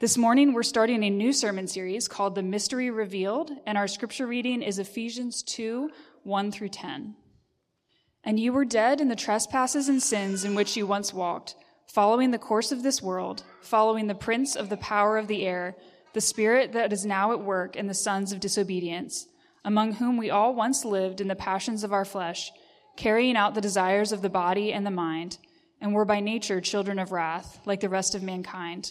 This morning, we're starting a new sermon series called The Mystery Revealed, and our scripture reading is Ephesians 2 1 through 10. And you were dead in the trespasses and sins in which you once walked, following the course of this world, following the prince of the power of the air, the spirit that is now at work in the sons of disobedience, among whom we all once lived in the passions of our flesh, carrying out the desires of the body and the mind, and were by nature children of wrath, like the rest of mankind.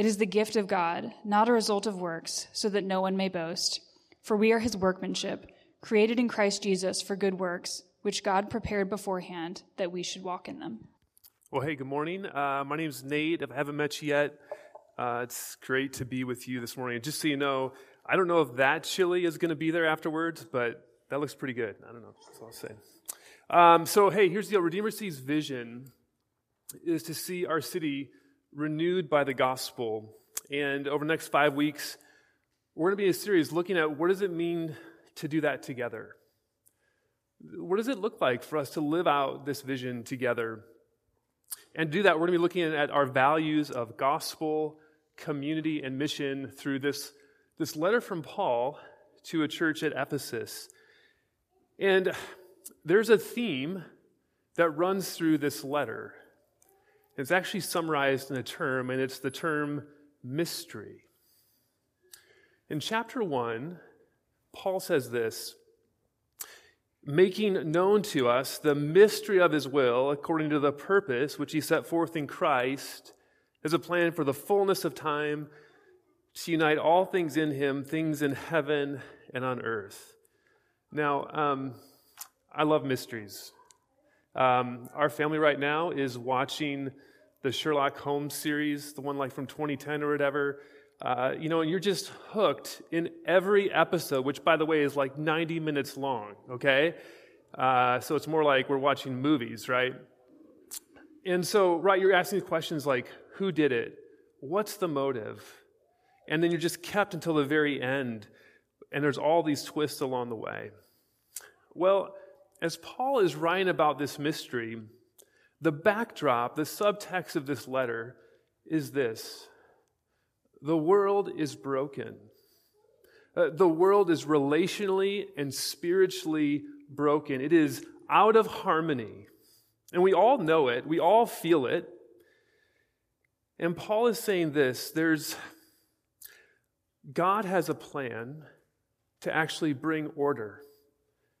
It is the gift of God, not a result of works, so that no one may boast. For we are his workmanship, created in Christ Jesus for good works, which God prepared beforehand that we should walk in them. Well, hey, good morning. Uh, my name is Nate. If I haven't met you yet, uh, it's great to be with you this morning. Just so you know, I don't know if that chili is going to be there afterwards, but that looks pretty good. I don't know. That's all I'll say. Um, so, hey, here's the deal Redeemer City's vision is to see our city renewed by the gospel. And over the next five weeks, we're going to be in a series looking at what does it mean to do that together? What does it look like for us to live out this vision together? And to do that, we're going to be looking at our values of gospel, community, and mission through this, this letter from Paul to a church at Ephesus. And there's a theme that runs through this letter. It's actually summarized in a term, and it's the term mystery. In chapter 1, Paul says this making known to us the mystery of his will according to the purpose which he set forth in Christ as a plan for the fullness of time to unite all things in him, things in heaven and on earth. Now, um, I love mysteries. Um, our family right now is watching the Sherlock Holmes series, the one like from 2010 or whatever. Uh, you know, and you're just hooked in every episode, which, by the way, is like 90 minutes long, okay? Uh, so it's more like we're watching movies, right? And so, right, you're asking questions like who did it? What's the motive? And then you're just kept until the very end, and there's all these twists along the way. Well, as Paul is writing about this mystery, the backdrop, the subtext of this letter is this the world is broken. Uh, the world is relationally and spiritually broken. It is out of harmony. And we all know it, we all feel it. And Paul is saying this there's God has a plan to actually bring order,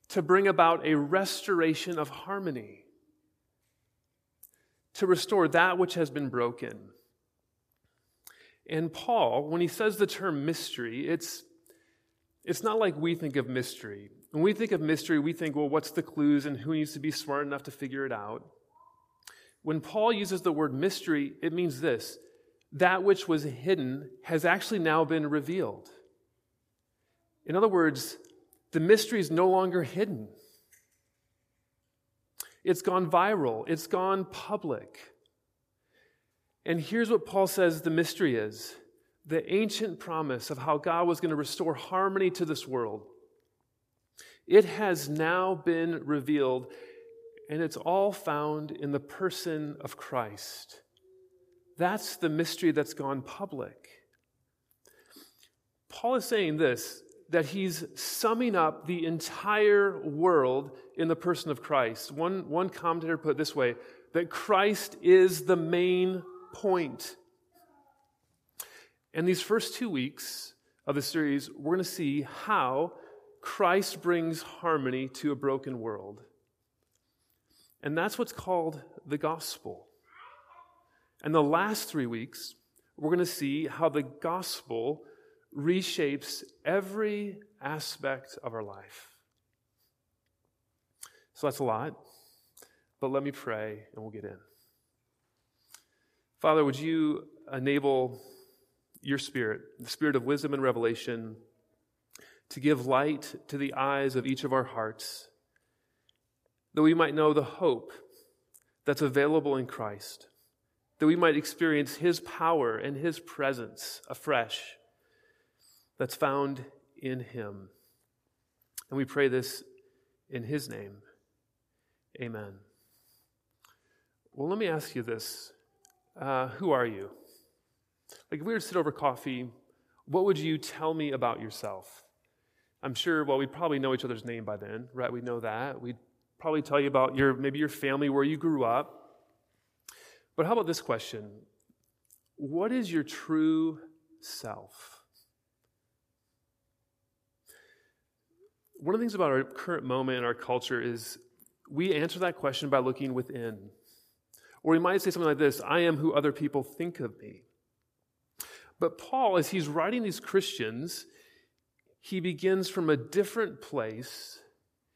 to bring about a restoration of harmony to restore that which has been broken. And Paul, when he says the term mystery, it's, it's not like we think of mystery. When we think of mystery, we think, well, what's the clues and who needs to be smart enough to figure it out? When Paul uses the word mystery, it means this that which was hidden has actually now been revealed. In other words, the mystery is no longer hidden. It's gone viral, it's gone public. And here's what Paul says the mystery is the ancient promise of how God was going to restore harmony to this world. It has now been revealed, and it's all found in the person of Christ. That's the mystery that's gone public. Paul is saying this that he's summing up the entire world in the person of Christ. One, one commentator put it this way that Christ is the main point. In these first two weeks of the series, we're going to see how Christ brings harmony to a broken world. And that's what's called the gospel. And the last three weeks, we're going to see how the gospel reshapes every aspect of our life. So that's a lot, but let me pray and we'll get in. Father, would you enable your spirit, the spirit of wisdom and revelation, to give light to the eyes of each of our hearts, that we might know the hope that's available in Christ, that we might experience His power and His presence afresh that's found in Him. And we pray this in His name. Amen. Well, let me ask you this uh, Who are you? Like, if we were to sit over coffee, what would you tell me about yourself? I'm sure, well, we'd probably know each other's name by then, right? We know that. We'd probably tell you about your, maybe your family, where you grew up. But how about this question? What is your true self? One of the things about our current moment in our culture is we answer that question by looking within. Or we might say something like this I am who other people think of me. But Paul, as he's writing these Christians, he begins from a different place.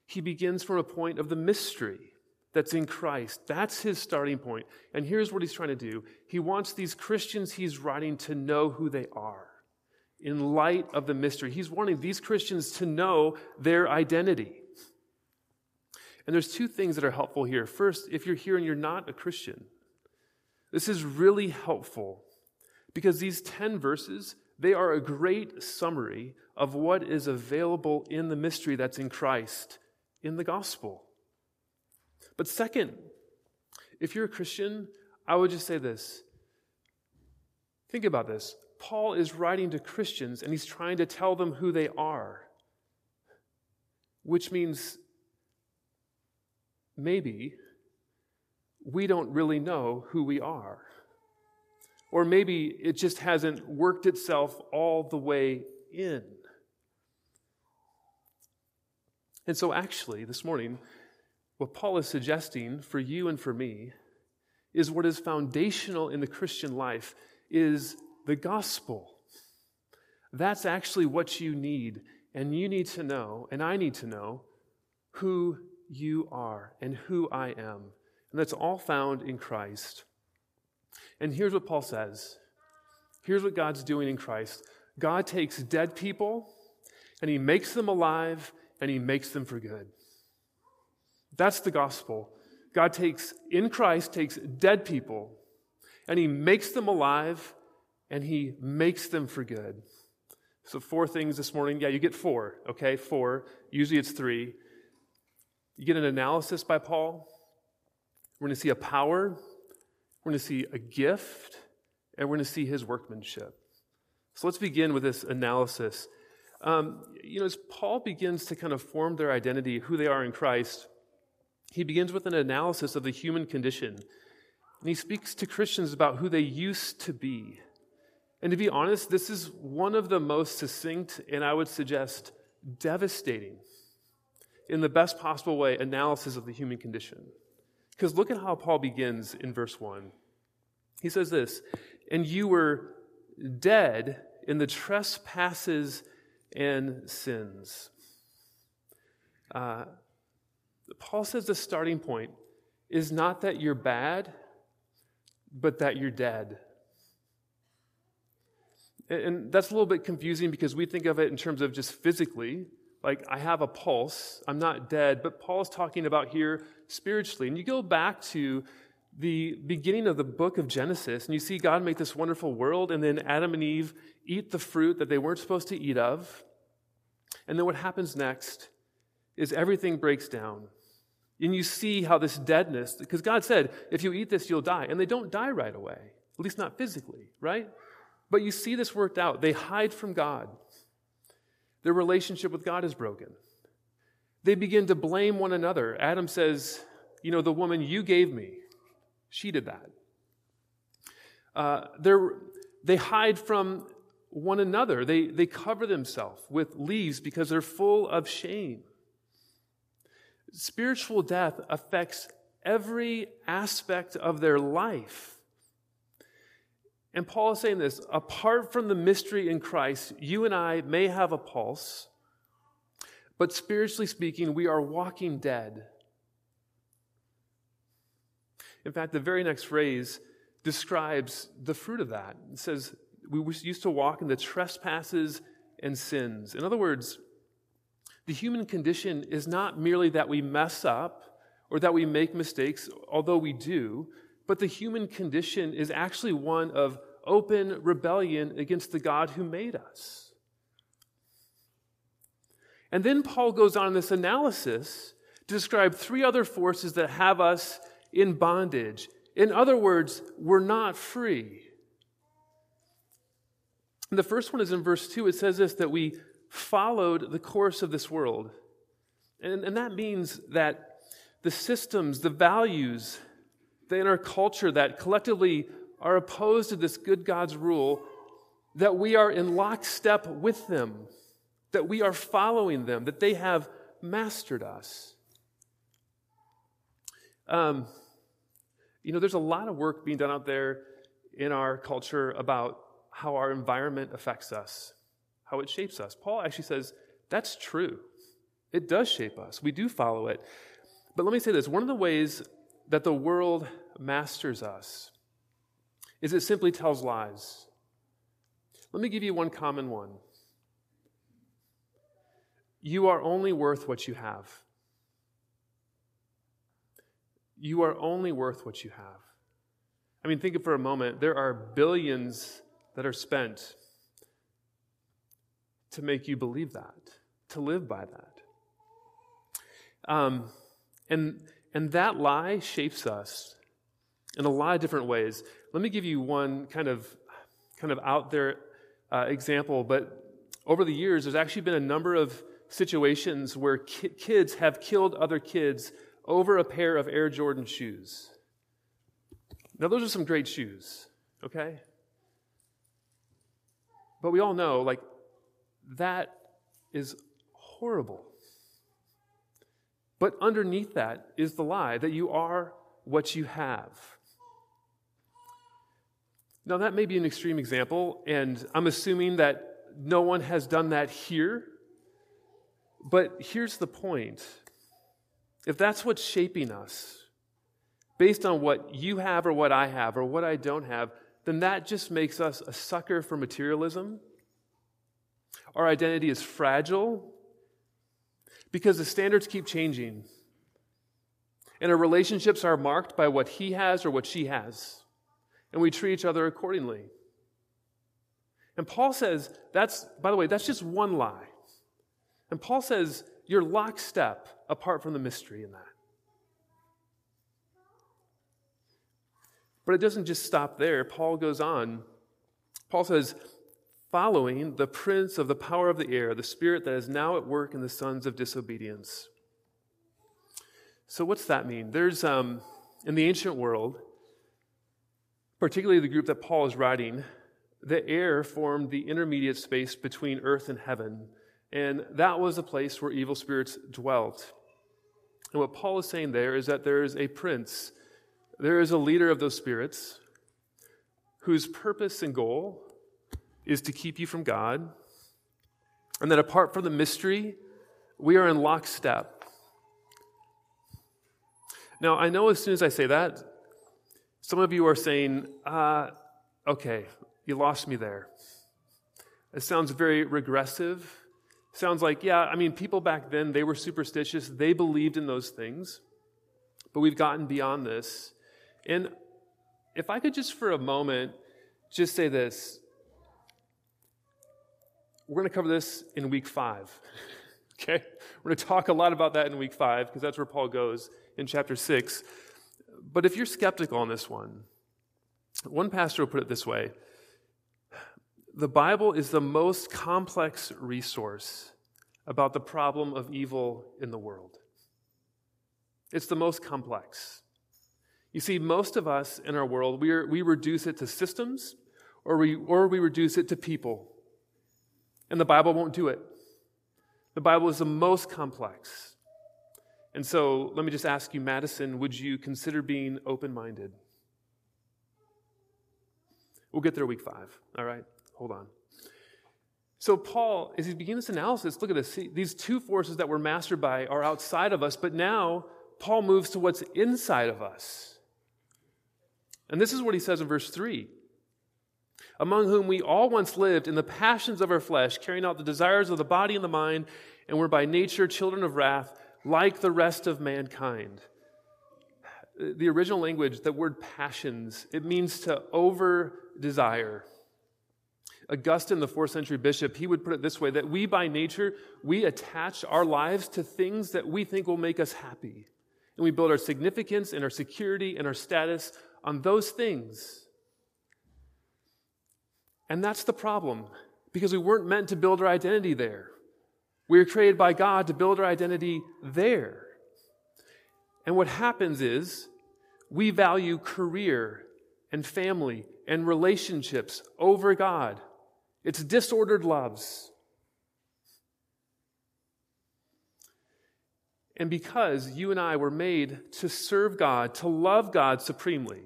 He begins from a point of the mystery that's in Christ. That's his starting point. And here's what he's trying to do he wants these Christians he's writing to know who they are in light of the mystery. He's wanting these Christians to know their identity. And there's two things that are helpful here. First, if you're here and you're not a Christian, this is really helpful because these 10 verses, they are a great summary of what is available in the mystery that's in Christ, in the gospel. But second, if you're a Christian, I would just say this. Think about this. Paul is writing to Christians and he's trying to tell them who they are, which means maybe we don't really know who we are. Or maybe it just hasn't worked itself all the way in. And so, actually, this morning, what Paul is suggesting for you and for me is what is foundational in the Christian life is the gospel. That's actually what you need. And you need to know, and I need to know, who you are and who I am. And that's all found in Christ. And here's what Paul says here's what God's doing in Christ God takes dead people and he makes them alive and he makes them for good. That's the gospel. God takes, in Christ, takes dead people and he makes them alive and he makes them for good. So, four things this morning. Yeah, you get four, okay? Four. Usually it's three. You get an analysis by Paul. We're going to see a power, we're going to see a gift, and we're going to see his workmanship. So let's begin with this analysis. Um, you know, as Paul begins to kind of form their identity, who they are in Christ, he begins with an analysis of the human condition. And he speaks to Christians about who they used to be. And to be honest, this is one of the most succinct and I would suggest devastating, in the best possible way, analysis of the human condition. Because look at how Paul begins in verse 1. He says this, and you were dead in the trespasses and sins. Uh, Paul says the starting point is not that you're bad, but that you're dead. And that's a little bit confusing because we think of it in terms of just physically, like I have a pulse, I'm not dead, but Paul's talking about here spiritually. And you go back to the beginning of the book of Genesis, and you see God make this wonderful world, and then Adam and Eve eat the fruit that they weren't supposed to eat of. And then what happens next is everything breaks down. And you see how this deadness, because God said, if you eat this, you'll die. And they don't die right away, at least not physically, right? But you see this worked out. They hide from God. Their relationship with God is broken. They begin to blame one another. Adam says, You know, the woman you gave me, she did that. Uh, they hide from one another. They, they cover themselves with leaves because they're full of shame. Spiritual death affects every aspect of their life. And Paul is saying this apart from the mystery in Christ, you and I may have a pulse, but spiritually speaking, we are walking dead. In fact, the very next phrase describes the fruit of that. It says, We used to walk in the trespasses and sins. In other words, The human condition is not merely that we mess up or that we make mistakes, although we do, but the human condition is actually one of open rebellion against the God who made us. And then Paul goes on in this analysis to describe three other forces that have us in bondage. In other words, we're not free. And the first one is in verse 2. It says this that we followed the course of this world. And, and that means that the systems, the values in our culture that collectively are opposed to this good God's rule, that we are in lockstep with them, that we are following them, that they have mastered us. Um, you know, there's a lot of work being done out there in our culture about how our environment affects us, how it shapes us. Paul actually says that's true. It does shape us. We do follow it. But let me say this one of the ways that the world masters us is it simply tells lies. Let me give you one common one. You are only worth what you have. You are only worth what you have. I mean, think of for a moment. There are billions that are spent to make you believe that, to live by that. Um, and, and that lie shapes us in a lot of different ways. Let me give you one kind of, kind of out there uh, example, but over the years, there's actually been a number of situations where ki- kids have killed other kids over a pair of Air Jordan shoes. Now, those are some great shoes, okay? But we all know, like, that is horrible. But underneath that is the lie that you are what you have. Now, that may be an extreme example, and I'm assuming that no one has done that here. But here's the point if that's what's shaping us, based on what you have or what I have or what I don't have, then that just makes us a sucker for materialism. Our identity is fragile because the standards keep changing. And our relationships are marked by what he has or what she has. And we treat each other accordingly. And Paul says, that's, by the way, that's just one lie. And Paul says, you're lockstep apart from the mystery in that. But it doesn't just stop there. Paul goes on. Paul says, following the prince of the power of the air, the spirit that is now at work in the sons of disobedience. So, what's that mean? There's, um, in the ancient world, particularly the group that Paul is writing, the air formed the intermediate space between earth and heaven. And that was a place where evil spirits dwelt. And what Paul is saying there is that there is a prince, there is a leader of those spirits whose purpose and goal is to keep you from God. And that apart from the mystery, we are in lockstep. Now, I know as soon as I say that, some of you are saying, uh, okay, you lost me there. It sounds very regressive. Sounds like, yeah, I mean, people back then, they were superstitious. They believed in those things. But we've gotten beyond this. And if I could just for a moment just say this we're going to cover this in week five. okay? We're going to talk a lot about that in week five because that's where Paul goes in chapter six. But if you're skeptical on this one, one pastor will put it this way the Bible is the most complex resource about the problem of evil in the world. It's the most complex. You see, most of us in our world, we, are, we reduce it to systems or we, or we reduce it to people. And the Bible won't do it. The Bible is the most complex. And so let me just ask you, Madison, would you consider being open minded? We'll get there week five, all right? Hold on. So, Paul, as he begins this analysis, look at this. These two forces that we're mastered by are outside of us, but now Paul moves to what's inside of us. And this is what he says in verse 3 among whom we all once lived in the passions of our flesh, carrying out the desires of the body and the mind, and were by nature children of wrath, like the rest of mankind. The original language, the word passions, it means to over desire. Augustine, the fourth century bishop, he would put it this way that we by nature, we attach our lives to things that we think will make us happy. And we build our significance and our security and our status on those things. And that's the problem, because we weren't meant to build our identity there. We were created by God to build our identity there. And what happens is we value career and family and relationships over God. It's disordered loves. And because you and I were made to serve God, to love God supremely,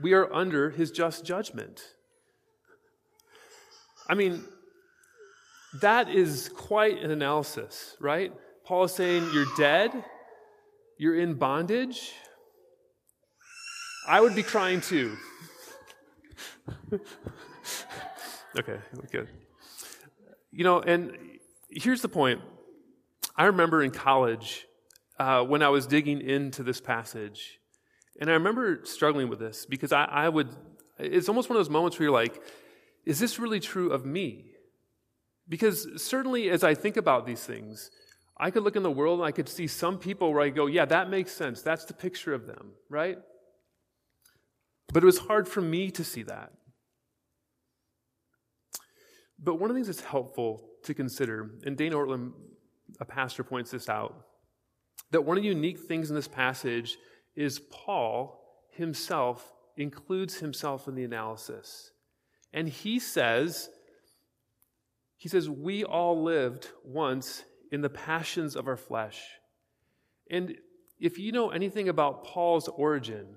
we are under his just judgment. I mean, that is quite an analysis, right? Paul is saying you're dead, you're in bondage. I would be crying too. okay, good. You know, and here's the point. I remember in college uh, when I was digging into this passage, and I remember struggling with this because I, I would, it's almost one of those moments where you're like, is this really true of me? Because certainly as I think about these things, I could look in the world and I could see some people where I go, yeah, that makes sense. That's the picture of them, right? But it was hard for me to see that. But one of the things that's helpful to consider, and Dane Ortlund, a pastor, points this out, that one of the unique things in this passage is Paul himself includes himself in the analysis. And he says, he says, we all lived once in the passions of our flesh. And if you know anything about Paul's origin,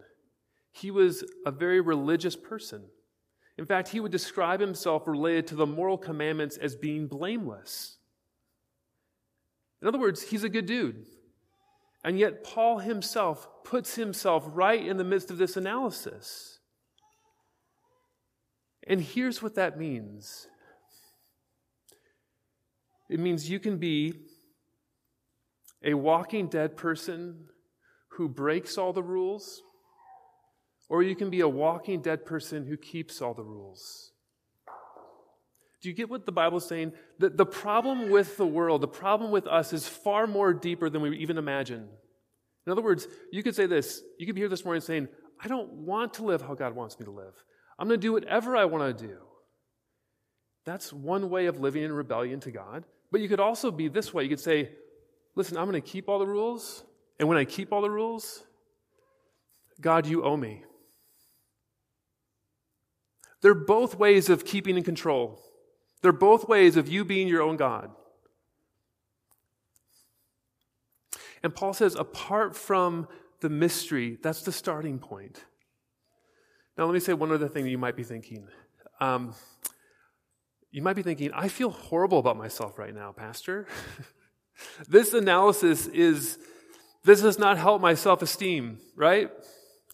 he was a very religious person. In fact, he would describe himself related to the moral commandments as being blameless. In other words, he's a good dude. And yet, Paul himself puts himself right in the midst of this analysis. And here's what that means it means you can be a walking dead person who breaks all the rules, or you can be a walking dead person who keeps all the rules. Do you get what the Bible is saying? The, the problem with the world, the problem with us is far more deeper than we even imagine. In other words, you could say this. You could be here this morning saying, I don't want to live how God wants me to live. I'm going to do whatever I want to do. That's one way of living in rebellion to God. But you could also be this way. You could say, listen, I'm going to keep all the rules. And when I keep all the rules, God, you owe me. They're both ways of keeping in control. They're both ways of you being your own God. And Paul says, apart from the mystery, that's the starting point. Now, let me say one other thing that you might be thinking. Um, you might be thinking, I feel horrible about myself right now, Pastor. this analysis is, this does not help my self esteem, right?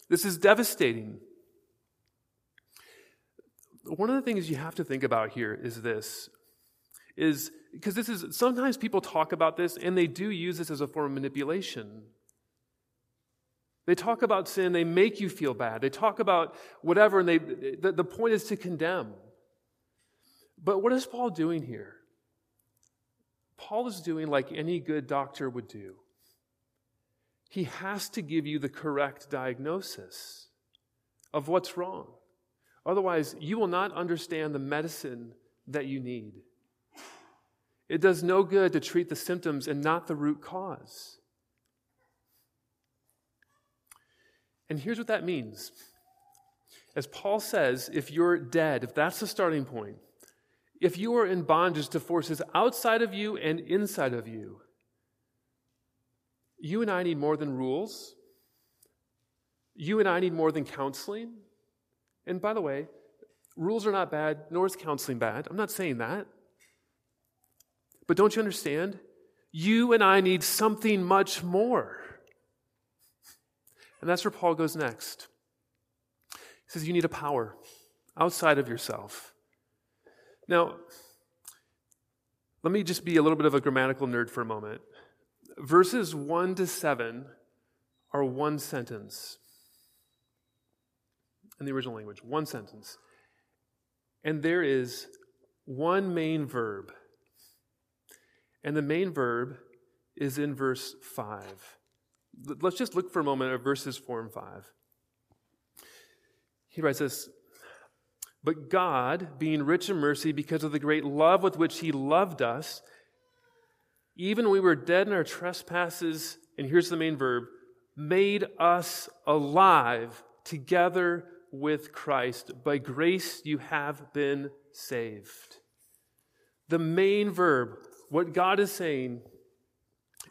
This is devastating one of the things you have to think about here is this is because this is sometimes people talk about this and they do use this as a form of manipulation. They talk about sin, they make you feel bad. They talk about whatever, and they, the, the point is to condemn. But what is Paul doing here? Paul is doing like any good doctor would do. He has to give you the correct diagnosis of what's wrong. Otherwise, you will not understand the medicine that you need. It does no good to treat the symptoms and not the root cause. And here's what that means. As Paul says, if you're dead, if that's the starting point, if you are in bondage to forces outside of you and inside of you, you and I need more than rules. You and I need more than counseling. And by the way, rules are not bad, nor is counseling bad. I'm not saying that. But don't you understand? You and I need something much more. And that's where Paul goes next. He says, You need a power, outside of yourself. Now, let me just be a little bit of a grammatical nerd for a moment. Verses 1 to 7 are one sentence in the original language, one sentence. And there is one main verb. And the main verb is in verse 5. Let's just look for a moment at verses 4 and 5. He writes this But God, being rich in mercy because of the great love with which He loved us, even we were dead in our trespasses, and here's the main verb, made us alive together with Christ. By grace you have been saved. The main verb, what God is saying,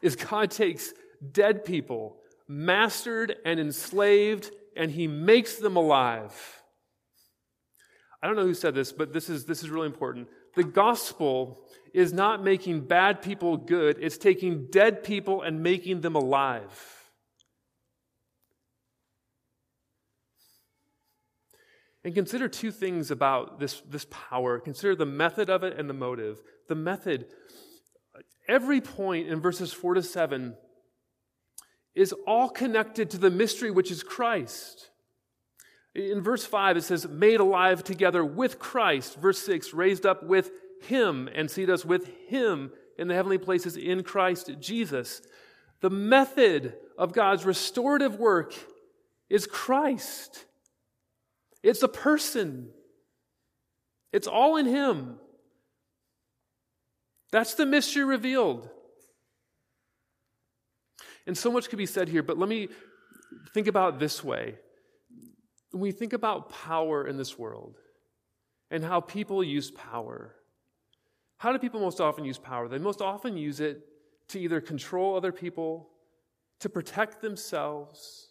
is God takes dead people, mastered and enslaved, and he makes them alive. I don't know who said this, but this is, this is really important. The gospel is not making bad people good, it's taking dead people and making them alive. And consider two things about this, this power. Consider the method of it and the motive. The method, every point in verses 4 to 7 is all connected to the mystery which is Christ. In verse 5, it says, made alive together with Christ. Verse 6, raised up with him and seated us with him in the heavenly places in Christ Jesus. The method of God's restorative work is Christ. It's a person. It's all in Him. That's the mystery revealed. And so much could be said here, but let me think about this way. When we think about power in this world and how people use power, how do people most often use power? They most often use it to either control other people, to protect themselves,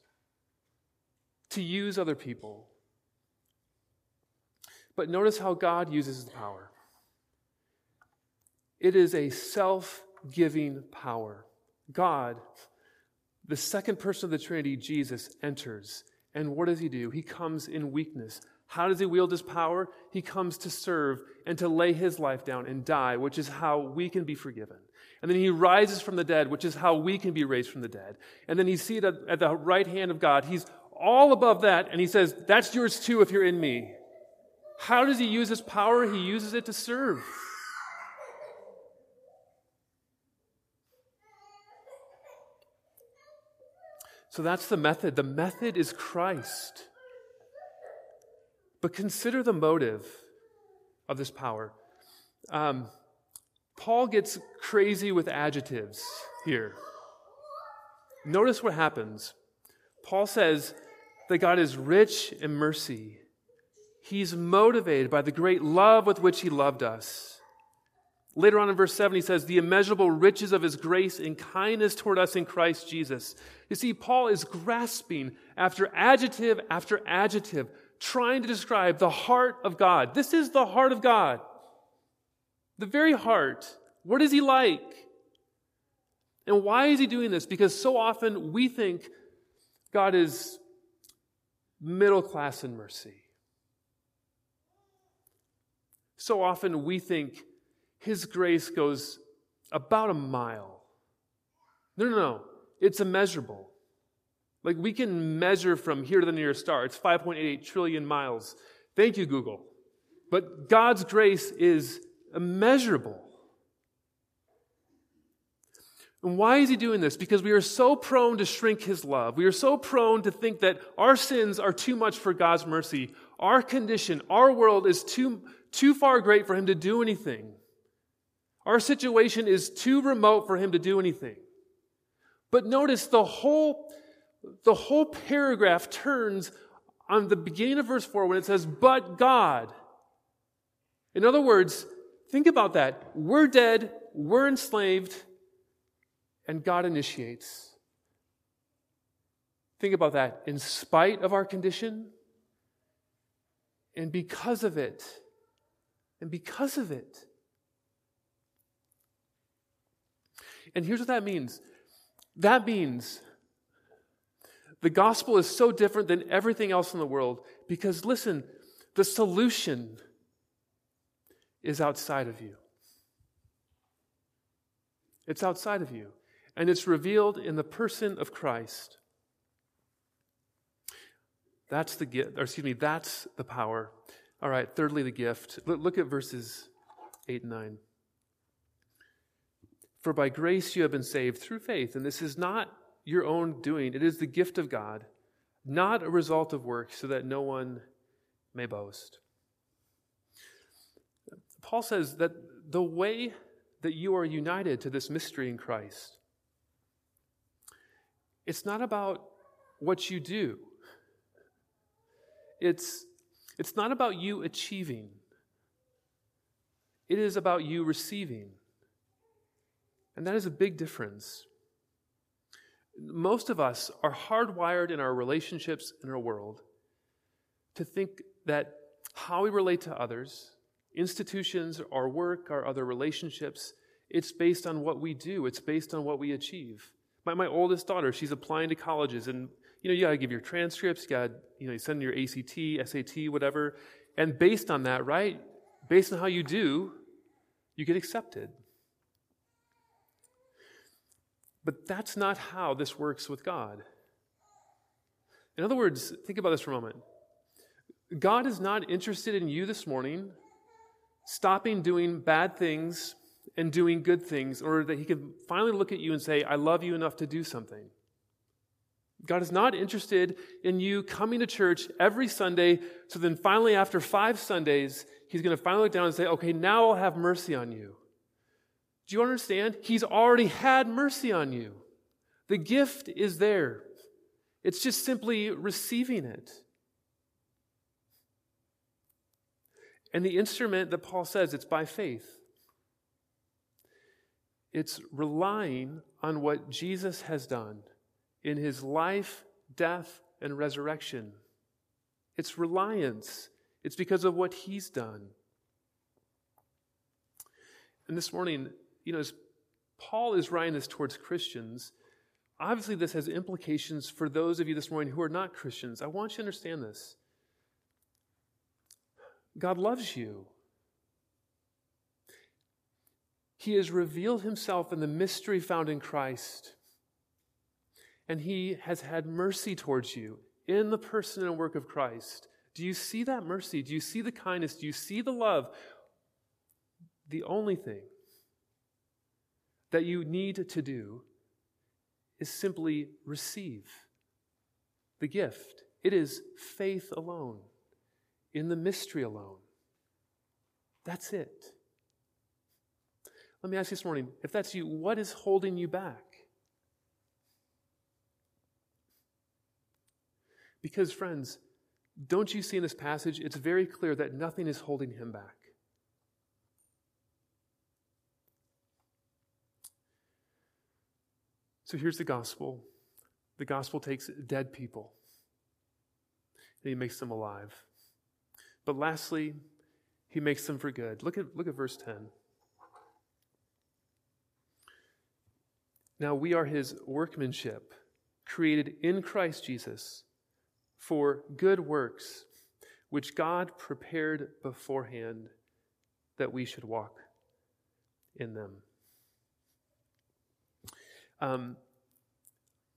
to use other people. But notice how God uses the power it is a self giving power. God, the second person of the Trinity, Jesus, enters. And what does he do? He comes in weakness. How does he wield his power? He comes to serve and to lay his life down and die, which is how we can be forgiven. And then he rises from the dead, which is how we can be raised from the dead. And then he's seated at the right hand of God. He's all above that, and he says, That's yours too if you're in me. How does he use his power? He uses it to serve. So that's the method. The method is Christ. But consider the motive of this power. Um, Paul gets crazy with adjectives here. Notice what happens. Paul says that God is rich in mercy He's motivated by the great love with which He loved us. Later on in verse 7, he says, The immeasurable riches of His grace and kindness toward us in Christ Jesus. You see, Paul is grasping after adjective after adjective, trying to describe the heart of God. This is the heart of God. The very heart. What is He like? And why is He doing this? Because so often we think God is middle class in mercy. So often we think His grace goes about a mile. No, no, no. It's immeasurable. Like we can measure from here to the nearest star. It's 5.88 trillion miles. Thank you, Google. But God's grace is immeasurable. And why is he doing this? Because we are so prone to shrink his love. We are so prone to think that our sins are too much for God's mercy. Our condition, our world is too, too far great for him to do anything. Our situation is too remote for him to do anything. But notice the whole, the whole paragraph turns on the beginning of verse 4 when it says, but God. In other words, think about that. We're dead, we're enslaved, and God initiates. Think about that. In spite of our condition, and because of it, and because of it. And here's what that means that means the gospel is so different than everything else in the world because, listen, The solution is outside of you. It's outside of you. And it's revealed in the person of Christ. That's the gift, or excuse me, that's the power. All right, thirdly, the gift. Look at verses 8 and 9. For by grace you have been saved through faith, and this is not your own doing, it is the gift of God, not a result of works, so that no one may boast. Paul says that the way that you are united to this mystery in Christ, it's not about what you do. It's, it's not about you achieving. It is about you receiving. And that is a big difference. Most of us are hardwired in our relationships in our world to think that how we relate to others, institutions, our work, our other relationships, it's based on what we do, it's based on what we achieve. My, my oldest daughter, she's applying to colleges, and you know, you gotta give your transcripts, you gotta, you know, you send your ACT, SAT, whatever. And based on that, right? Based on how you do, you get accepted. But that's not how this works with God. In other words, think about this for a moment. God is not interested in you this morning stopping doing bad things and doing good things in order that He can finally look at you and say, I love you enough to do something. God is not interested in you coming to church every Sunday, so then finally, after five Sundays, He's going to finally look down and say, Okay, now I'll have mercy on you. Do you understand? He's already had mercy on you. The gift is there, it's just simply receiving it. And the instrument that Paul says, it's by faith. It's relying on what Jesus has done in his life, death, and resurrection. It's reliance. It's because of what he's done. And this morning, you know, as Paul is writing this towards Christians, obviously this has implications for those of you this morning who are not Christians. I want you to understand this. God loves you. He has revealed himself in the mystery found in Christ and he has had mercy towards you in the person and work of Christ. Do you see that mercy? Do you see the kindness? Do you see the love? The only thing that you need to do is simply receive the gift. It is faith alone, in the mystery alone. That's it. Let me ask you this morning if that's you, what is holding you back? Because, friends, don't you see in this passage, it's very clear that nothing is holding him back. So here's the gospel the gospel takes dead people and he makes them alive. But lastly, he makes them for good. Look at, look at verse 10. Now we are his workmanship, created in Christ Jesus for good works, which God prepared beforehand that we should walk in them. Um,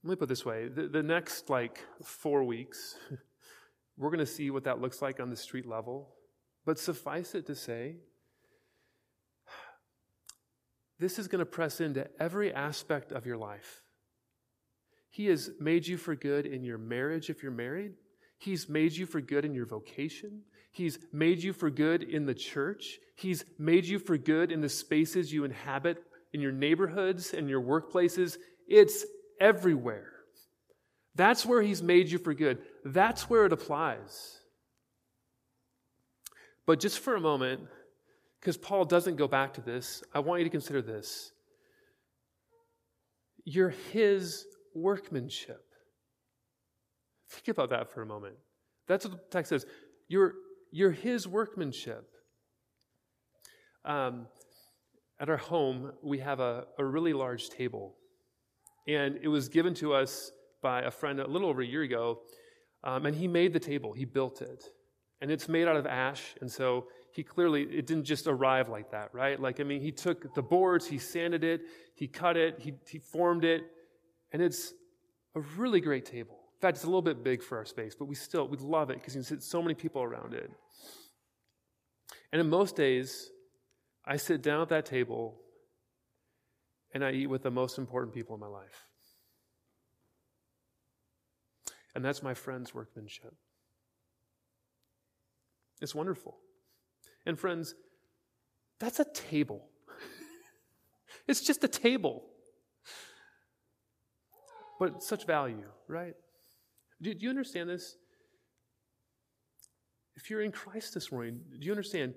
let me put this way the, the next like four weeks, we're going to see what that looks like on the street level. But suffice it to say, this is going to press into every aspect of your life. He has made you for good in your marriage if you're married. He's made you for good in your vocation. He's made you for good in the church. He's made you for good in the spaces you inhabit, in your neighborhoods and your workplaces. It's everywhere. That's where He's made you for good. That's where it applies. But just for a moment, because Paul doesn't go back to this, I want you to consider this. You're His workmanship. Think about that for a moment. That's what the text says. You're, you're his workmanship. Um, at our home, we have a, a really large table. And it was given to us by a friend a little over a year ago. Um, and he made the table, he built it. And it's made out of ash, and so he clearly, it didn't just arrive like that, right? Like, I mean, he took the boards, he sanded it, he cut it, he, he formed it, and it's a really great table. In fact, it's a little bit big for our space, but we still, we love it because you can sit so many people around it. And in most days, I sit down at that table and I eat with the most important people in my life. And that's my friend's workmanship. It's wonderful. And friends, that's a table. it's just a table. But such value, right? Do, do, you understand this? If you're in Christ this morning, do you understand?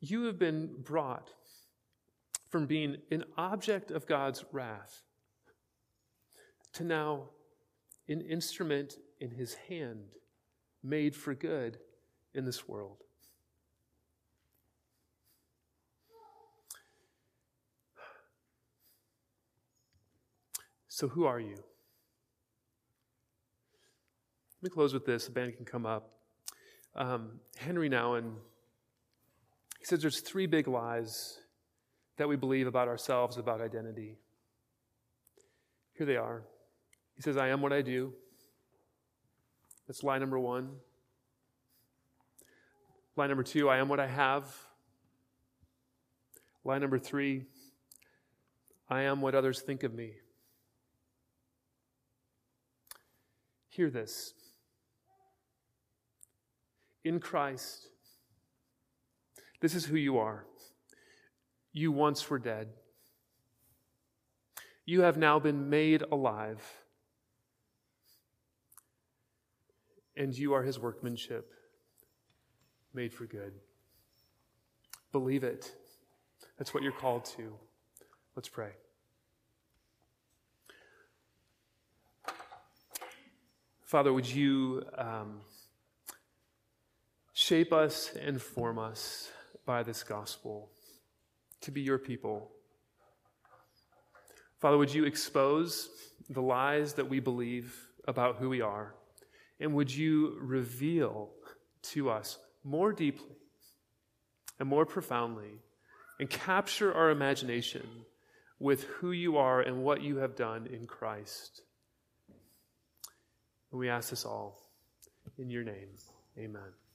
You have been brought from being an object of God's wrath to now an instrument in his hand made for good in this world. So, who are you? Let me close with this. The band can come up. Um, Henri Nouwen, he says there's three big lies that we believe about ourselves, about identity. Here they are. He says, I am what I do. That's lie number one. Lie number two, I am what I have. Lie number three, I am what others think of me. Hear this. In Christ, this is who you are. You once were dead. You have now been made alive. And you are his workmanship, made for good. Believe it. That's what you're called to. Let's pray. Father, would you um, shape us and form us by this gospel to be your people? Father, would you expose the lies that we believe about who we are? And would you reveal to us more deeply and more profoundly and capture our imagination with who you are and what you have done in Christ? And we ask this all in your name. Amen.